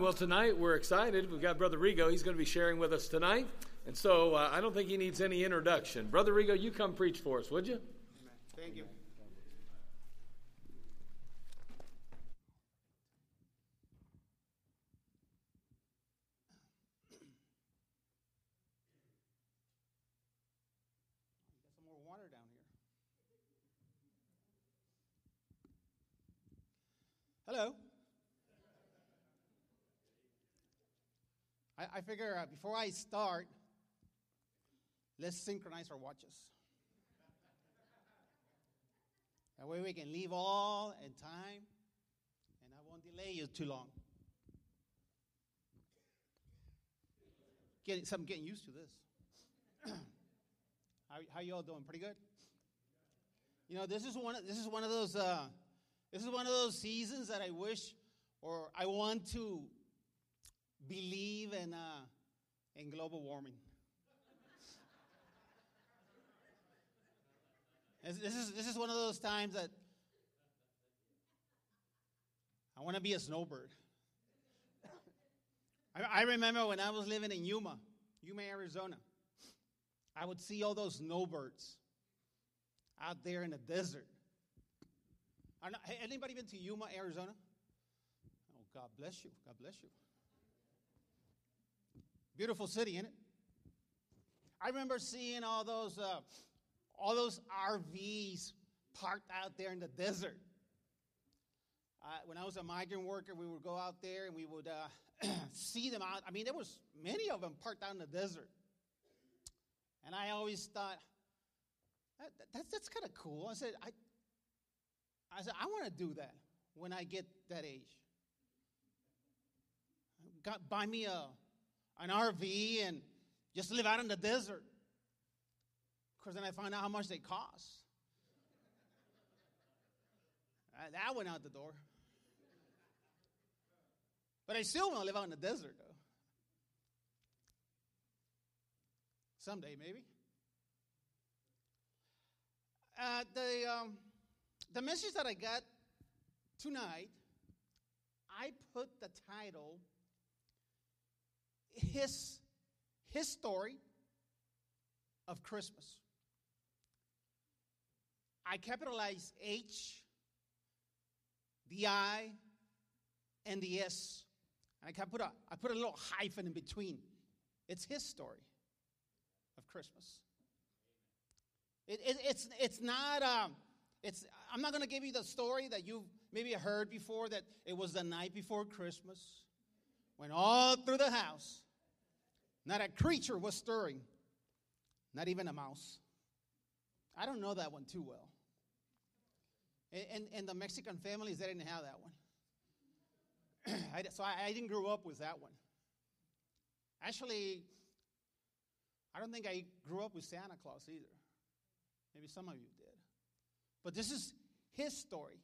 well, tonight we're excited. We've got Brother Rigo. He's going to be sharing with us tonight. And so uh, I don't think he needs any introduction. Brother Rigo, you come preach for us, would you? Thank you. Got some more water down here. Hello. I, figure uh, before I start, let's synchronize our watches. That way we can leave all in time and I won't delay you too long. Getting, some getting used to this. how, how you all doing? Pretty good? You know, this is one of, this is one of those uh, this is one of those seasons that I wish or I want to believe in uh, in global warming. This, is, this is one of those times that I want to be a snowbird. I, I remember when I was living in Yuma, Yuma, Arizona, I would see all those snowbirds out there in the desert. Not- anybody been to Yuma, Arizona? Oh, God bless you. God bless you. Beautiful city, isn't it? I remember seeing all those, uh, all those RVs parked out there in the desert. Uh, when I was a migrant worker, we would go out there and we would uh, see them out. I mean, there was many of them parked out in the desert. And I always thought, that, that's, that's kind of cool. I said, I, I said, I want to do that when I get that age. Got, buy me a, an RV and just live out in the desert. Because then I found out how much they cost. That went out the door. But I still want to live out in the desert, though. Someday, maybe. Uh, the, um, the message that I got tonight, I put the title, His, His Story of Christmas. I capitalize H, the I, and the S. I can put a, I put a little hyphen in between. It's his story of Christmas. It, it, it's, it's not, um, it's, I'm not going to give you the story that you've maybe heard before that it was the night before Christmas when all through the house, not a creature was stirring, not even a mouse. I don't know that one too well. And, and, and the Mexican families, they didn't have that one. I, so I, I didn't grow up with that one. Actually, I don't think I grew up with Santa Claus either. Maybe some of you did. But this is his story.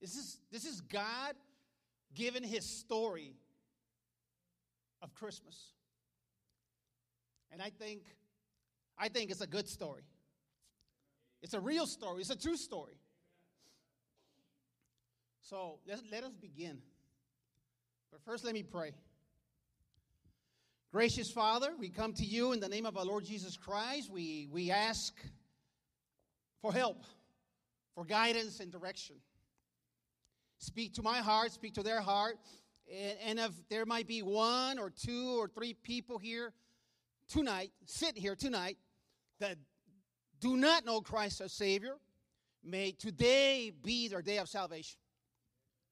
This is, this is God giving his story of Christmas. And I think, I think it's a good story. It's a real story. It's a true story. So let, let us begin. But first, let me pray. Gracious Father, we come to you in the name of our Lord Jesus Christ. We, we ask for help, for guidance and direction. Speak to my heart, speak to their heart. And, and if there might be one or two or three people here tonight, sit here tonight, that do not know Christ as Savior, may today be their day of salvation.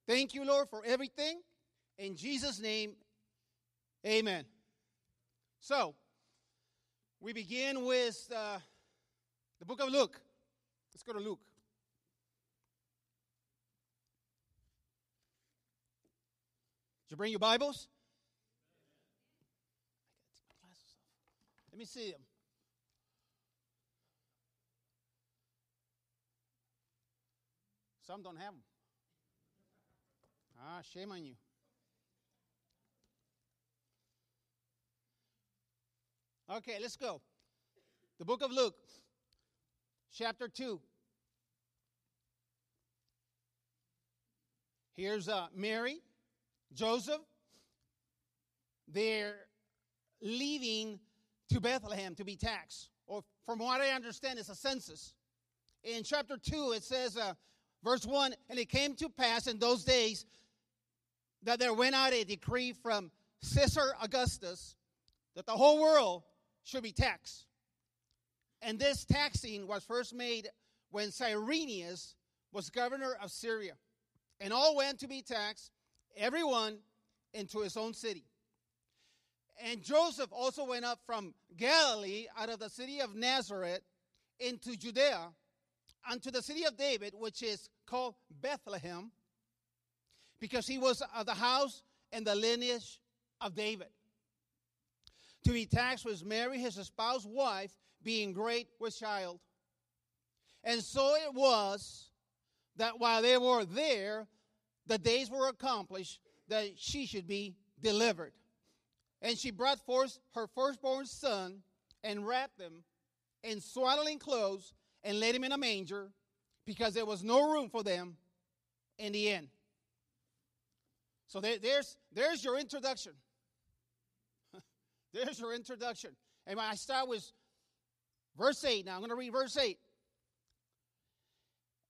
Thank you, Lord, for everything. In Jesus' name, amen. So, we begin with uh, the book of Luke. Let's go to Luke. Did you bring your Bibles? Let me see them. Some don't have them. Ah, shame on you. Okay, let's go. The book of Luke, chapter 2. Here's uh, Mary, Joseph, they're leaving to Bethlehem to be taxed. Or, from what I understand, it's a census. In chapter 2, it says, uh, verse 1 And it came to pass in those days that there went out a decree from Caesar Augustus that the whole world should be taxed. And this taxing was first made when Cyrenius was governor of Syria. And all went to be taxed, everyone into his own city. And Joseph also went up from Galilee out of the city of Nazareth into Judea unto the city of David, which is called Bethlehem, because he was of the house and the lineage of David. To be taxed was Mary, his espoused wife, being great with child. And so it was that while they were there, the days were accomplished that she should be delivered. And she brought forth her firstborn son and wrapped him in swaddling clothes and laid him in a manger because there was no room for them in the inn. So there, there's, there's your introduction. there's your introduction. And I start with verse 8. Now I'm going to read verse 8.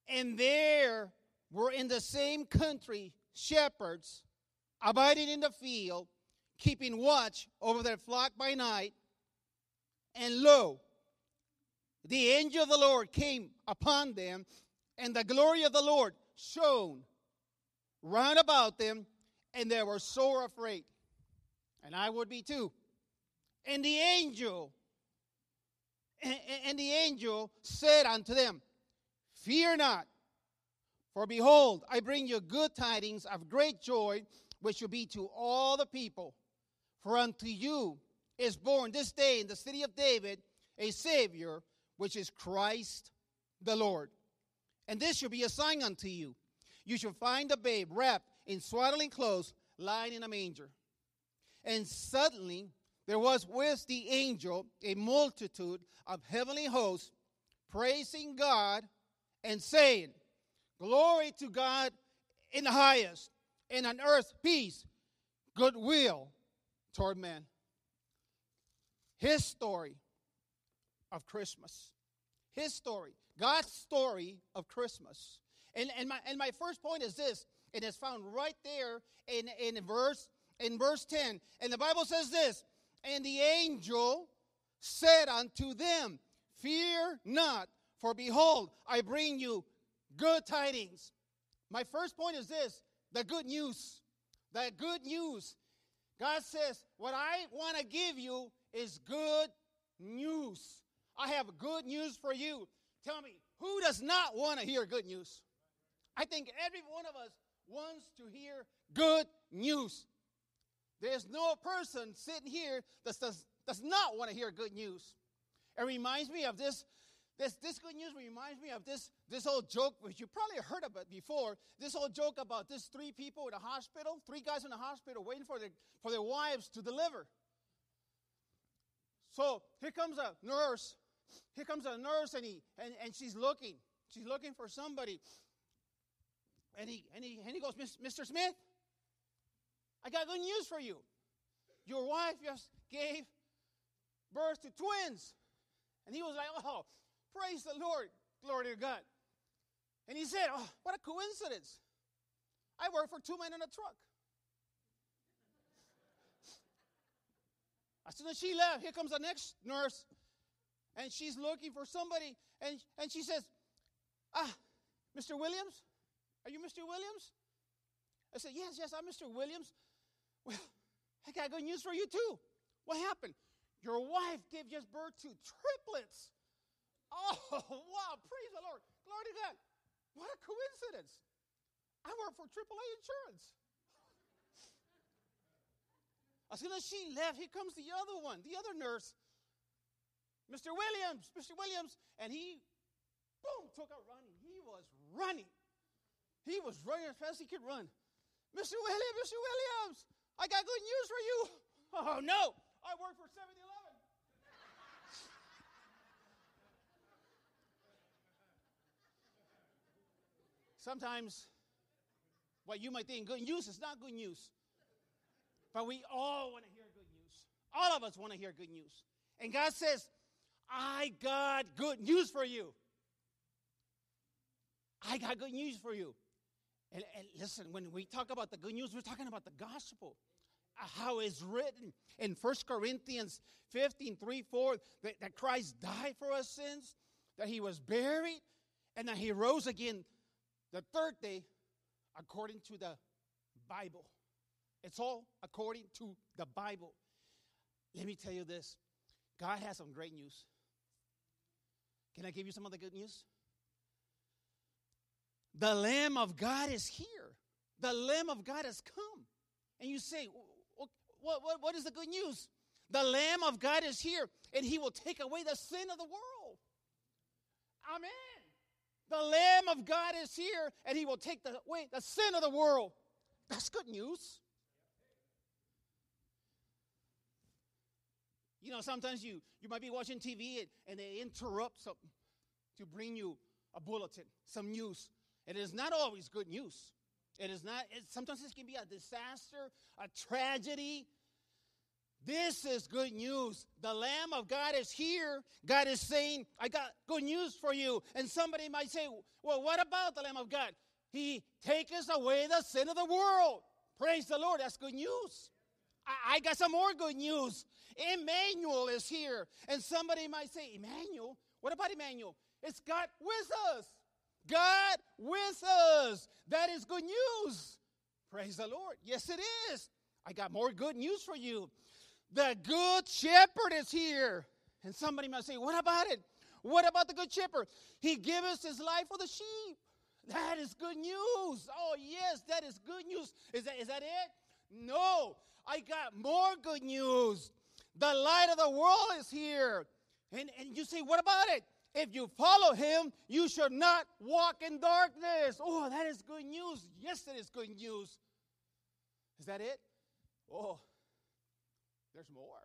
And there were in the same country shepherds abiding in the field, keeping watch over their flock by night. And lo, the angel of the Lord came upon them, and the glory of the Lord shone round about them, and they were sore afraid. And I would be too. And the angel, and the angel said unto them, Fear not, for behold, I bring you good tidings of great joy, which will be to all the people. For unto you is born this day in the city of David a Savior which is Christ the Lord. And this shall be a sign unto you. You shall find a babe wrapped in swaddling clothes, lying in a manger. And suddenly there was with the angel a multitude of heavenly hosts praising God and saying, Glory to God in the highest, and on earth peace, goodwill toward men. His story of Christmas his story, God's story of Christmas. And, and, my, and my first point is this, and it is found right there in, in, verse, in verse 10. And the Bible says this And the angel said unto them, Fear not, for behold, I bring you good tidings. My first point is this the good news. The good news. God says, What I want to give you is good news. I have good news for you. Tell me, who does not want to hear good news? I think every one of us wants to hear good news. There's no person sitting here that does, does not want to hear good news. It reminds me of this. This, this good news reminds me of this, this old joke, which you probably heard about before. This old joke about this three people in a hospital, three guys in a hospital waiting for their, for their wives to deliver. So here comes a nurse here comes a nurse and, he, and, and she's looking. She's looking for somebody. And he, and he, and he goes, Mr. Smith, I got good news for you. Your wife just gave birth to twins. And he was like, Oh, praise the Lord. Glory to God. And he said, Oh, what a coincidence. I work for two men in a truck. As soon as she left, here comes the next nurse and she's looking for somebody, and, and she says, Ah, Mr. Williams? Are you Mr. Williams? I said, Yes, yes, I'm Mr. Williams. Well, I got good news for you too. What happened? Your wife gave just birth to triplets. Oh, wow, praise the Lord. Glory to God. What a coincidence. I work for AAA insurance. As soon as she left, here comes the other one, the other nurse. Mr. Williams, Mr. Williams. And he, boom, took out running. He was running. He was running as fast as he could run. Mr. Williams, Mr. Williams, I got good news for you. Oh, no. I work for 7 Eleven. Sometimes what you might think good news is not good news. But we all want to hear good news. All of us want to hear good news. And God says, I got good news for you. I got good news for you. And, and listen, when we talk about the good news, we're talking about the gospel. Uh, how it's written in 1 Corinthians 15 3 4 that, that Christ died for our sins, that he was buried, and that he rose again the third day according to the Bible. It's all according to the Bible. Let me tell you this God has some great news. Can I give you some of the good news? The Lamb of God is here. The Lamb of God has come. And you say, what, what, what is the good news? The Lamb of God is here, and He will take away the sin of the world. Amen. The Lamb of God is here, and He will take the, away the sin of the world. That's good news. You know, sometimes you, you might be watching TV and, and they interrupt something to bring you a bulletin, some news. It is not always good news. It is not, it, sometimes this can be a disaster, a tragedy. This is good news. The Lamb of God is here. God is saying, I got good news for you. And somebody might say, Well, what about the Lamb of God? He takes away the sin of the world. Praise the Lord. That's good news. I, I got some more good news. Emmanuel is here. And somebody might say, Emmanuel? What about Emmanuel? It's God with us. God with us. That is good news. Praise the Lord. Yes, it is. I got more good news for you. The good shepherd is here. And somebody might say, What about it? What about the good shepherd? He gives his life for the sheep. That is good news. Oh, yes, that is good news. Is that, is that it? No, I got more good news. The light of the world is here. And, and you say, What about it? If you follow him, you should not walk in darkness. Oh, that is good news. Yes, it is good news. Is that it? Oh, there's more.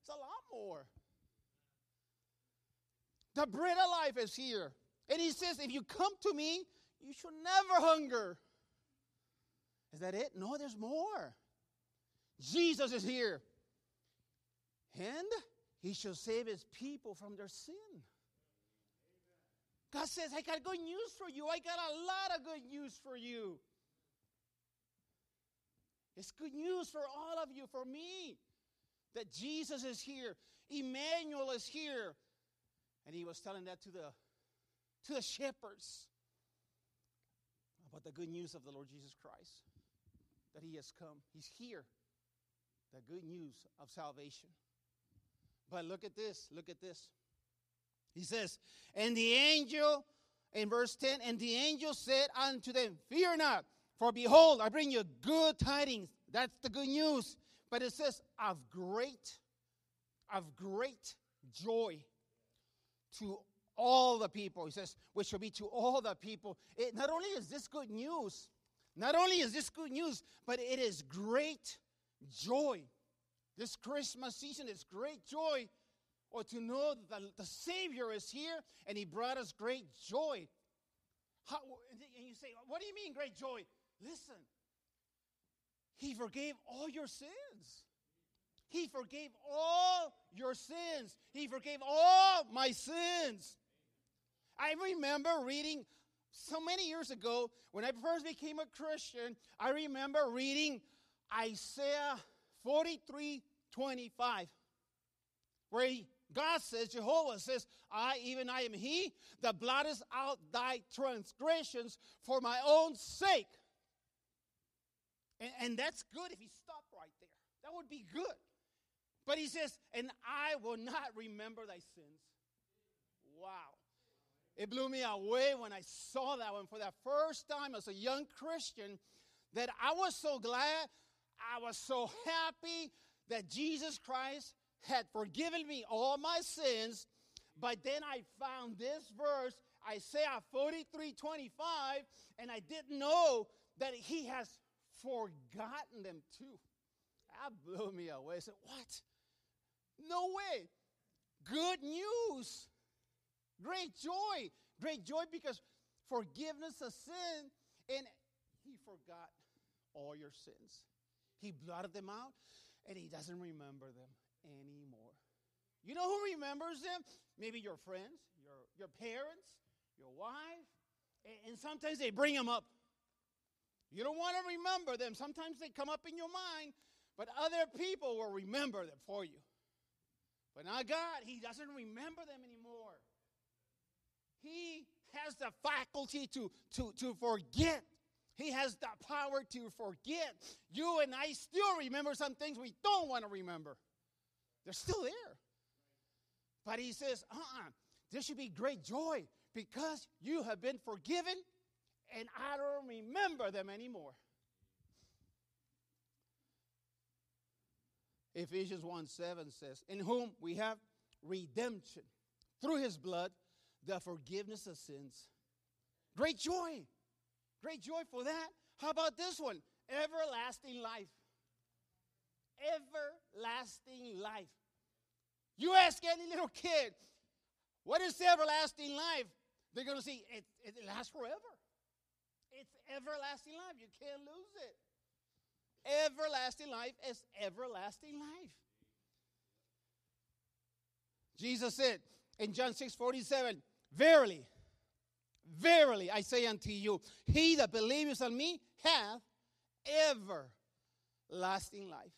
It's a lot more. The bread of life is here. And he says, if you come to me, you shall never hunger. Is that it? No, there's more. Jesus is here. And he shall save his people from their sin. God says, I got good news for you. I got a lot of good news for you. It's good news for all of you, for me, that Jesus is here. Emmanuel is here. And he was telling that to the to the shepherds about the good news of the Lord Jesus Christ. That he has come. He's here. The good news of salvation. But look at this. Look at this. He says, And the angel, in verse 10, and the angel said unto them, Fear not, for behold, I bring you good tidings. That's the good news. But it says, Of great, of great joy to all the people. He says, which shall be to all the people. It, not only is this good news, not only is this good news, but it is great joy. This Christmas season is great joy, or to know that the, the Savior is here and He brought us great joy. How, and you say, What do you mean, great joy? Listen, He forgave all your sins. He forgave all your sins. He forgave all my sins. I remember reading so many years ago when I first became a Christian, I remember reading Isaiah 43 25, where he, God says, Jehovah says, I, even I am He, that blotteth out thy transgressions for my own sake. And, and that's good if he stopped right there. That would be good. But he says, and I will not remember thy sins. Wow. It blew me away when I saw that one for the first time as a young Christian that I was so glad, I was so happy that Jesus Christ had forgiven me all my sins. But then I found this verse, Isaiah 43 25, and I didn't know that he has forgotten them too. That blew me away. I said, What? No way. Good news. Great joy. Great joy because forgiveness of sin, and he forgot all your sins. He blotted them out, and he doesn't remember them anymore. You know who remembers them? Maybe your friends, your, your parents, your wife, and, and sometimes they bring them up. You don't want to remember them. Sometimes they come up in your mind, but other people will remember them for you. But not God. He doesn't remember them anymore. He has the faculty to, to, to forget. He has the power to forget. You and I still remember some things we don't want to remember. They're still there. But he says, uh uh-uh, uh there should be great joy because you have been forgiven and I don't remember them anymore. Ephesians 1 7 says, In whom we have redemption through his blood, the forgiveness of sins. Great joy. Great joy for that. How about this one? Everlasting life. Everlasting life. You ask any little kid, what is everlasting life? They're going to say, it, it lasts forever. Everlasting life. You can't lose it. Everlasting life is everlasting life. Jesus said in John 6 47, Verily, verily, I say unto you, he that believes on me hath everlasting life.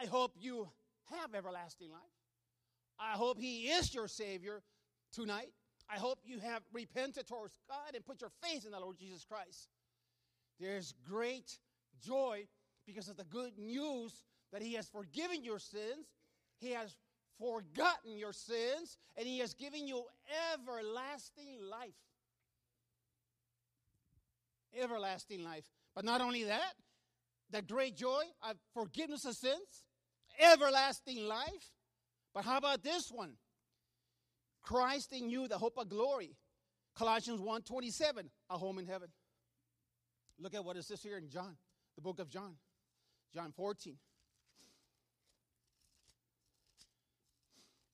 I hope you have everlasting life. I hope he is your Savior tonight. I hope you have repented towards God and put your faith in the Lord Jesus Christ. There's great joy because of the good news that He has forgiven your sins, He has forgotten your sins, and He has given you everlasting life. Everlasting life. But not only that, the great joy of forgiveness of sins, everlasting life. But how about this one? Christ in you, the hope of glory. Colossians 1 27, a home in heaven. Look at what it says here in John, the book of John, John 14.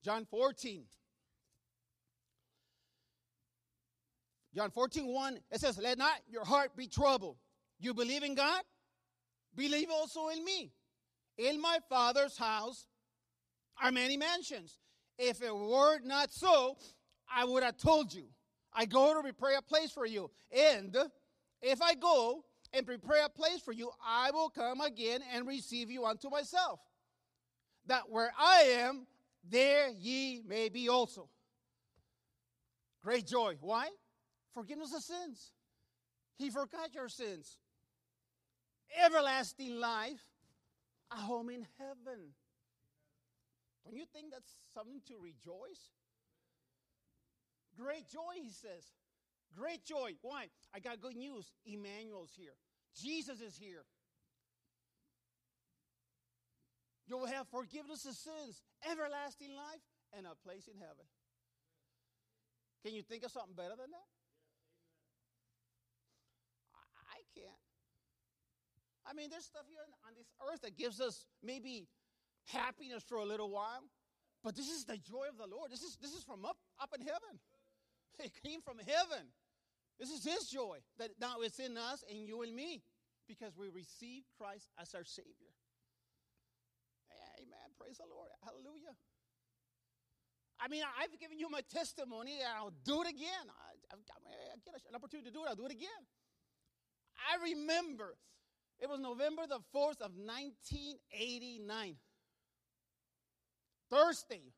John 14. John 14, 1, it says, Let not your heart be troubled. You believe in God? Believe also in me. In my Father's house are many mansions. If it were not so, I would have told you. I go to prepare a place for you. And if I go and prepare a place for you, I will come again and receive you unto myself. That where I am, there ye may be also. Great joy. Why? Forgiveness of sins. He forgot your sins. Everlasting life, a home in heaven. Don't you think that's something to rejoice? Great joy, he says. Great joy. Why? I got good news. Emmanuel's here. Jesus is here. You will have forgiveness of sins, everlasting life, and a place in heaven. Can you think of something better than that? I can't. I mean, there's stuff here on this earth that gives us maybe happiness for a little while. But this is the joy of the Lord. This is, this is from up, up in heaven. It came from heaven. This is His joy that now is in us and you and me because we receive Christ as our Savior. Amen. Praise the Lord. Hallelujah. I mean, I've given you my testimony and I'll do it again. I, I get an opportunity to do it, I'll do it again. I remember it was November the 4th of 1989. Thursday,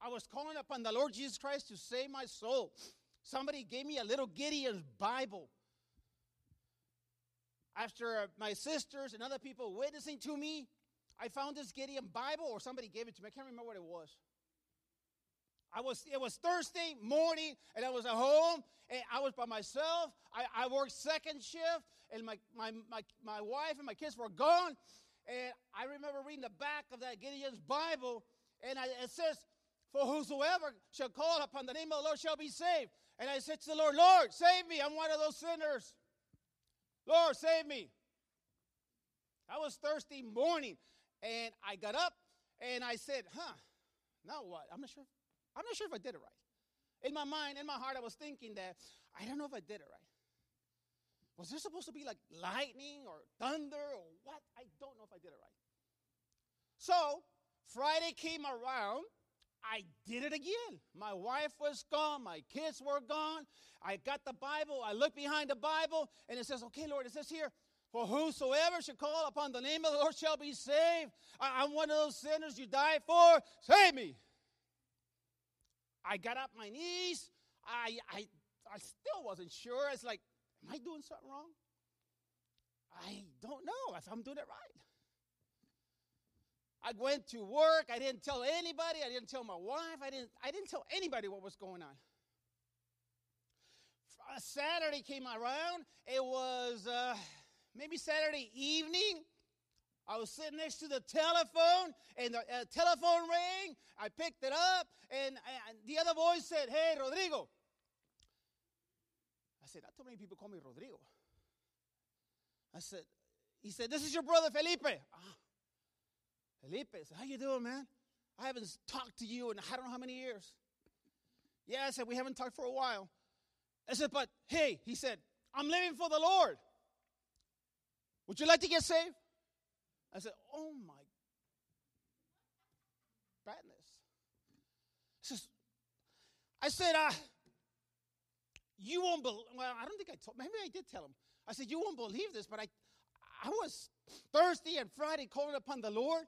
I was calling upon the Lord Jesus Christ to save my soul. Somebody gave me a little Gideon's Bible. After my sisters and other people witnessing to me, I found this Gideon Bible, or somebody gave it to me. I can't remember what it was. I was it was Thursday morning, and I was at home, and I was by myself. I, I worked second shift, and my, my, my, my wife and my kids were gone. And I remember reading the back of that Gideon's Bible, and I, it says, For whosoever shall call upon the name of the Lord shall be saved. And I said to the Lord, Lord, save me. I'm one of those sinners. Lord, save me. That was Thursday morning. And I got up and I said, huh, now what? I'm not sure. I'm not sure if I did it right. In my mind, in my heart, I was thinking that I don't know if I did it right. Was there supposed to be like lightning or thunder or what? I don't know if I did it right. So, Friday came around. I did it again. My wife was gone. My kids were gone. I got the Bible. I looked behind the Bible and it says, okay, Lord, it says here, for whosoever should call upon the name of the Lord shall be saved. I, am one of those sinners you died for. Save me. I got up my knees. I, I, I still wasn't sure. It's like, am I doing something wrong? I don't know if I'm doing it right. I went to work. I didn't tell anybody. I didn't tell my wife. I didn't, I didn't tell anybody what was going on. Saturday came around. It was uh, maybe Saturday evening. I was sitting next to the telephone, and the uh, telephone rang. I picked it up, and, and the other voice said, Hey, Rodrigo. I said, Not too many people call me Rodrigo. I said, He said, This is your brother Felipe. Ah, Felipe, How you doing, man? I haven't talked to you in I don't know how many years. Yeah, I said, We haven't talked for a while. I said, But hey, he said, I'm living for the Lord. Would you like to get saved? I said, Oh my badness. I Says, I said, uh, you won't believe, well, I don't think I told, maybe I did tell him. I said, you won't believe this, but I, I was thirsty and Friday calling upon the Lord,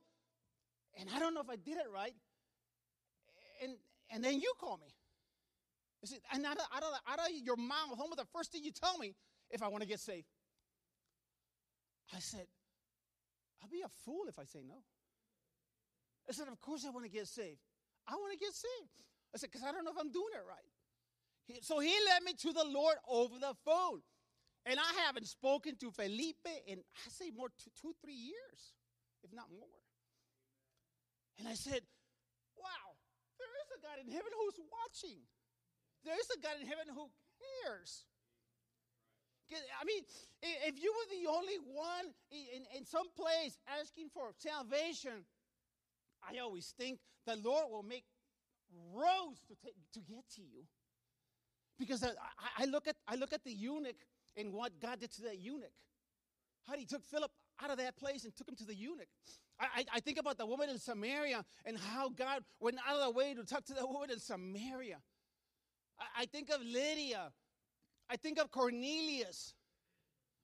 and I don't know if I did it right. And, and then you call me. I said, and out of, out, of, out of your mouth, home with the first thing you tell me if I want to get saved. I said, I'll be a fool if I say no. I said, Of course I want to get saved. I want to get saved. I said, Because I don't know if I'm doing it right. He, so he led me to the Lord over the phone. And I haven't spoken to Felipe in, I say, more two, two, three years, if not more. And I said, Wow, there is a God in heaven who's watching. There is a God in heaven who cares. I mean, if you were the only one in, in some place asking for salvation, I always think the Lord will make roads to, take, to get to you. Because I, I, look at, I look at the eunuch and what God did to that eunuch. How he took Philip out of that place and took him to the eunuch. I, I, think about the woman in Samaria and how God went out of the way to talk to the woman in Samaria. I, I think of Lydia I think of Cornelius,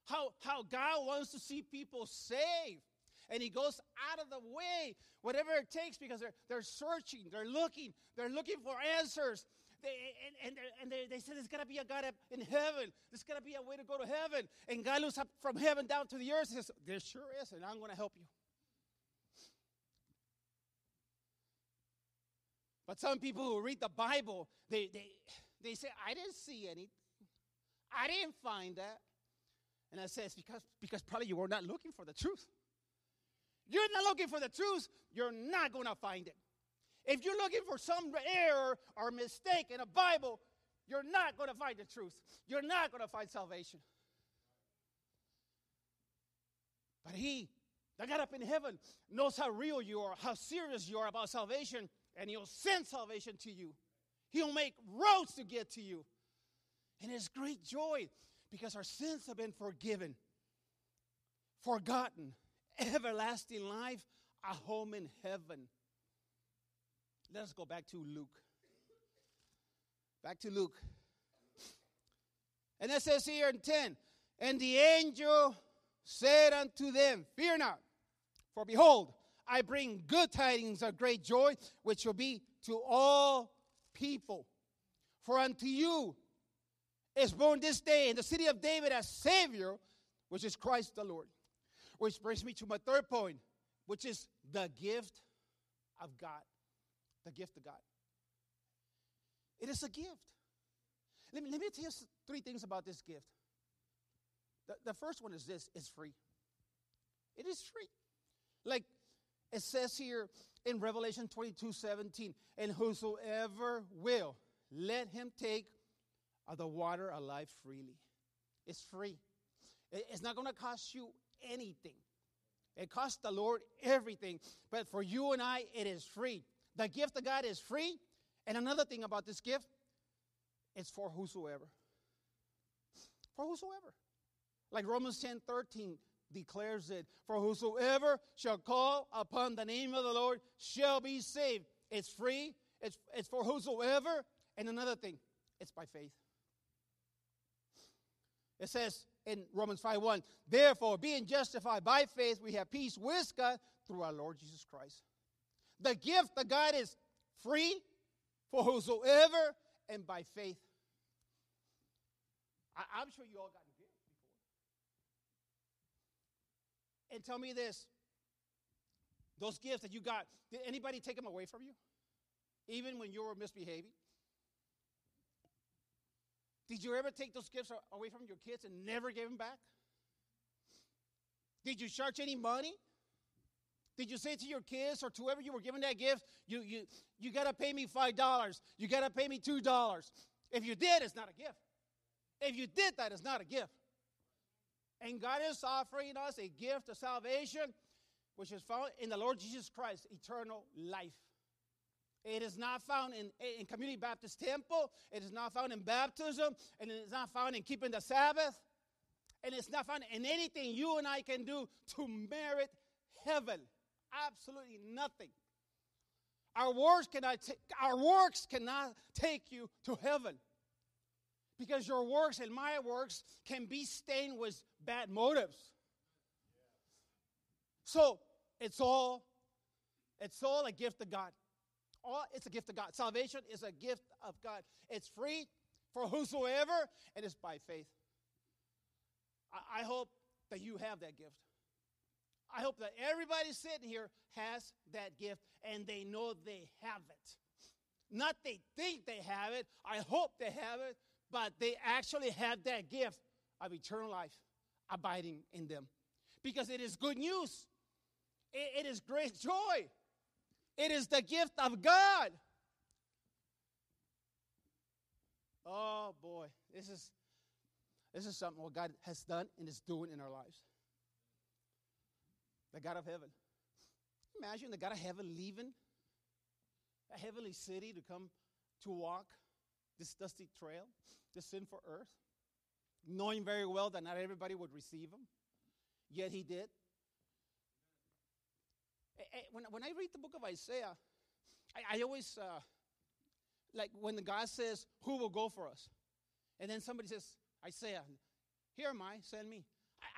how, how God wants to see people saved. And he goes out of the way, whatever it takes, because they're, they're searching, they're looking, they're looking for answers. They, and and, and they, they said, There's got to be a God in heaven. There's got to be a way to go to heaven. And God looks up from heaven down to the earth and says, There sure is, and I'm going to help you. But some people who read the Bible, they, they, they say, I didn't see anything. I didn't find that. And I says, because, because probably you were not looking for the truth. You're not looking for the truth, you're not going to find it. If you're looking for some error or mistake in a Bible, you're not going to find the truth. You're not going to find salvation. But He that got up in heaven knows how real you are, how serious you are about salvation, and He'll send salvation to you. He'll make roads to get to you. And it's great joy because our sins have been forgiven, forgotten, everlasting life, a home in heaven. Let us go back to Luke. Back to Luke. And it says here in 10 And the angel said unto them, Fear not, for behold, I bring good tidings of great joy, which will be to all people. For unto you is born this day in the city of David a Savior, which is Christ the Lord. Which brings me to my third point, which is the gift of God. The gift of God. It is a gift. Let me, let me tell you three things about this gift. The, the first one is this it's free. It is free. Like it says here in Revelation 22 17, and whosoever will, let him take of the water alive freely. It's free. It's not going to cost you anything. It costs the Lord everything. But for you and I, it is free. The gift of God is free. And another thing about this gift, it's for whosoever. For whosoever. Like Romans 10 13 declares it For whosoever shall call upon the name of the Lord shall be saved. It's free, it's, it's for whosoever. And another thing, it's by faith. It says in Romans 5 1, therefore, being justified by faith, we have peace with God through our Lord Jesus Christ. The gift of God is free for whosoever and by faith. I, am sure you all got gifts before. And tell me this those gifts that you got, did anybody take them away from you? Even when you were misbehaving? Did you ever take those gifts away from your kids and never give them back? Did you charge any money? Did you say to your kids or to whoever you were giving that gift, you, you, you got to pay me $5, you got to pay me $2? If you did, it's not a gift. If you did that, it's not a gift. And God is offering us a gift of salvation, which is found in the Lord Jesus Christ, eternal life. It is not found in, in Community Baptist Temple. It is not found in baptism. And it is not found in keeping the Sabbath. And it's not found in anything you and I can do to merit heaven. Absolutely nothing. Our works cannot, t- our works cannot take you to heaven. Because your works and my works can be stained with bad motives. So it's all, it's all a gift of God all it's a gift of God. Salvation is a gift of God. It's free for whosoever, and it's by faith. I, I hope that you have that gift. I hope that everybody sitting here has that gift and they know they have it. Not they think they have it, I hope they have it, but they actually have that gift of eternal life abiding in them. Because it is good news, it, it is great joy. It is the gift of God. Oh boy, this is this is something what God has done and is doing in our lives. The God of heaven. Imagine the God of heaven leaving a heavenly city to come to walk this dusty trail, this sinful earth, knowing very well that not everybody would receive him. Yet he did. When, when I read the book of Isaiah, I, always, uh, like when God says, Who will go for us? And then somebody says, Isaiah, here am I, send me.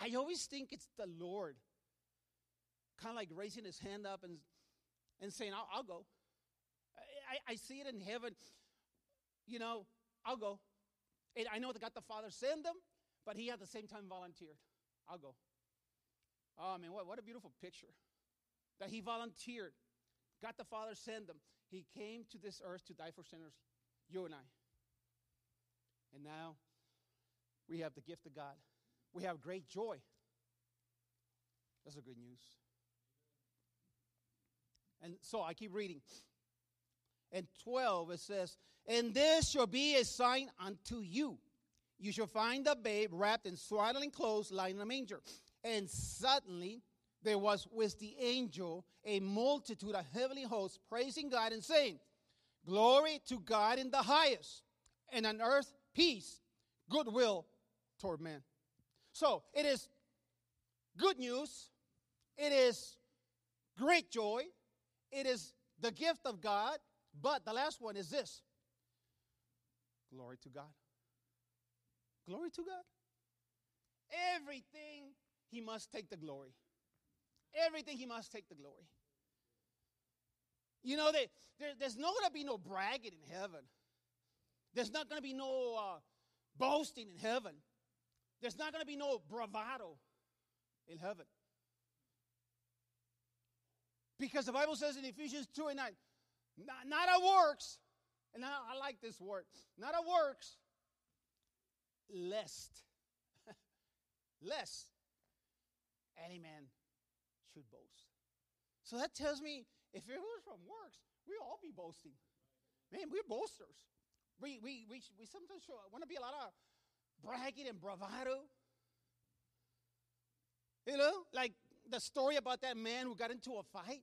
I, I always think it's the Lord, kind of like raising his hand up and, and saying, I'll, I'll go. I, I see it in heaven. You know, I'll go. And I know that God the Father sent them, but he at the same time volunteered. I'll go. Oh, man, what, what a beautiful picture that he volunteered. God the Father sent them. He came to this earth to die for sinners, you and I. And now we have the gift of God. We have great joy. That's the good news. And so I keep reading. And 12 it says, And this shall be a sign unto you. You shall find the babe wrapped in swaddling clothes lying in a manger. And suddenly there was with the angel a multitude of heavenly hosts praising God and saying, Glory to God in the highest, and on earth peace, goodwill toward men. So it is good news, it is great joy, it is the gift of God, but the last one is this glory to God. Glory to God. Everything, He must take the glory. Everything he must take the glory. You know, they, there, there's not going to be no bragging in heaven. There's not going to be no uh, boasting in heaven. There's not going to be no bravado in heaven. Because the Bible says in Ephesians 2 and 9, not, not a works, and I, I like this word, not a works, lest, lest any man should boast. So that tells me if it was from works, we all be boasting. Man, we're boasters. We, we, we, we sometimes want to be a lot of bragging and bravado. You know, like the story about that man who got into a fight.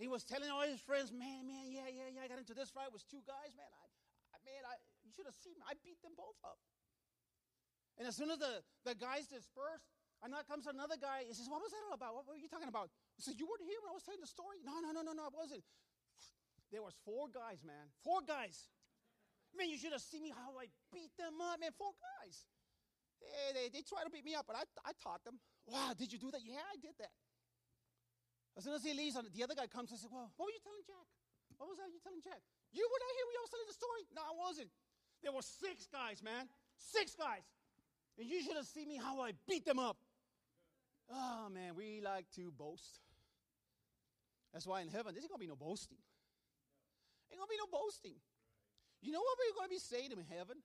He was telling all his friends, man, man, yeah, yeah, yeah, I got into this fight with two guys, man. I, I man, I, you should have seen me. I beat them both up. And as soon as the, the guys dispersed, and out comes another guy. He says, What was that all about? What were you talking about? He says, You weren't here when I was telling the story? No, no, no, no, no, I wasn't. There was four guys, man. Four guys. Man, you should have seen me how I beat them up, man. Four guys. They, they, they tried to beat me up, but I, I taught them. Wow, did you do that? Yeah, I did that. As soon as he leaves, the other guy comes. and says, Well, what were you telling Jack? What was that you telling Jack? You were not here when I was telling the story? No, I wasn't. There were six guys, man. Six guys. And you should have seen me how I beat them up. Oh, man, we like to boast. That's why in heaven, there's going to be no boasting. Ain't going to be no boasting. You know what we're going to be saying in heaven?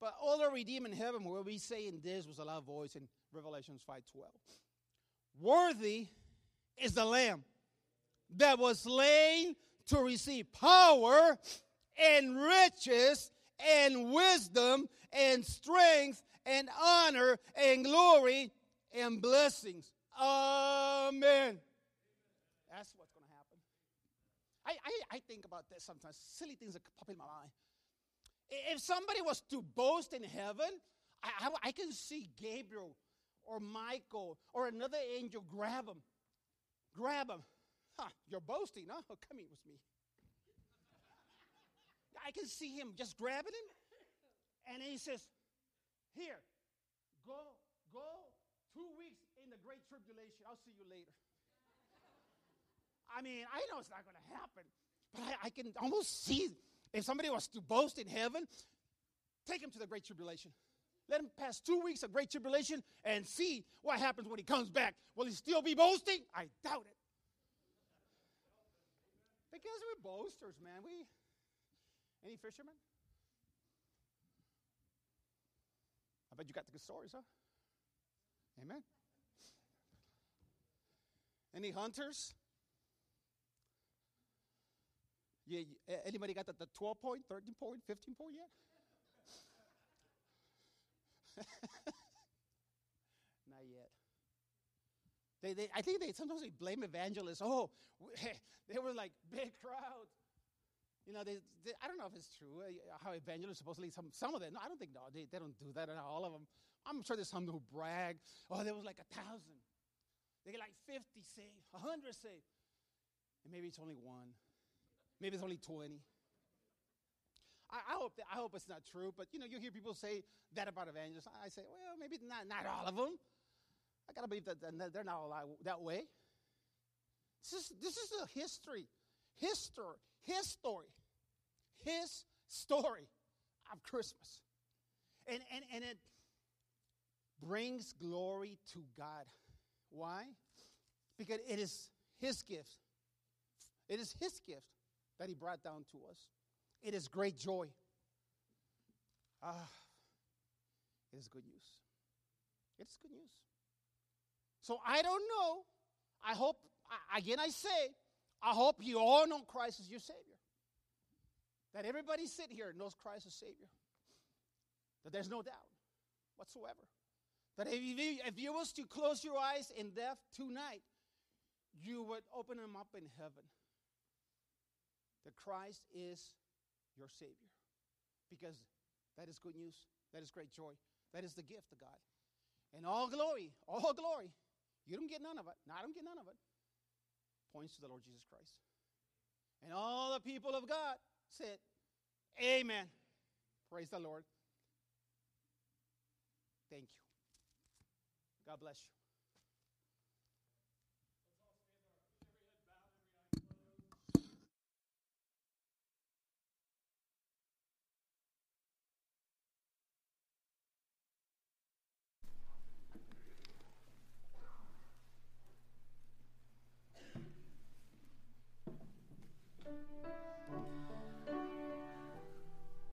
But all the redeemed in heaven will be saying this was a loud voice in Revelations 5.12. Worthy is the Lamb that was slain to receive power and riches and wisdom and strength and honor and glory and blessings. Amen. That's what's going to happen. I, I, I think about that sometimes, silly things that pop in my mind. If somebody was to boast in heaven, I, I, I can see Gabriel or Michael or another angel grab him. Grab him. Huh, you're boasting, huh? Oh, come here with me. I can see him just grabbing him. And he says, Here, go, go two weeks in the great tribulation. I'll see you later. I mean, I know it's not going to happen, but I, I, can almost see if somebody was to boast in heaven, take him to the great tribulation. Let him pass two weeks of great tribulation and see what happens when he comes back. Will he still be boasting? I doubt it. Because we're boasters, man. We any fishermen? I bet you got the good stories, huh? Amen. Any hunters? Yeah, anybody got the, the 12 point, 13 point, 15 point yet? Not yet. They, they, I think they sometimes they blame evangelists. Oh, they were like big crowds. You know, they, they, I don't know if it's true uh, how evangelists supposedly some some of them. No, I don't think no, they, they don't do that. at All of them. I'm sure there's some who brag. Oh, there was like a thousand. They get like 50 saved, 100 saved, and maybe it's only one. Maybe it's only 20. I, I hope that, I hope it's not true, but you know, you hear people say that about evangelists. I say, well, maybe not not all of them. I gotta believe that they're not all that way. This is this is a history, history his story. His story of Christmas. And, and, and it brings glory to God. Why? Because it is His gift. It is His gift that He brought down to us. It is great joy. Ah, it is good news. It's good news. So I don't know. I hope, again, I say, I hope you all know Christ as your Savior. That everybody sit here knows Christ as Savior. That there's no doubt whatsoever. That if you, if you was to close your eyes in death tonight, you would open them up in heaven. That Christ is your Savior. Because that is good news. That is great joy. That is the gift of God. And all glory, all glory. You don't get none of it. No, I don't get none of it points to the Lord Jesus Christ. And all the people of God said, Amen. Praise the Lord. Thank you. God bless you.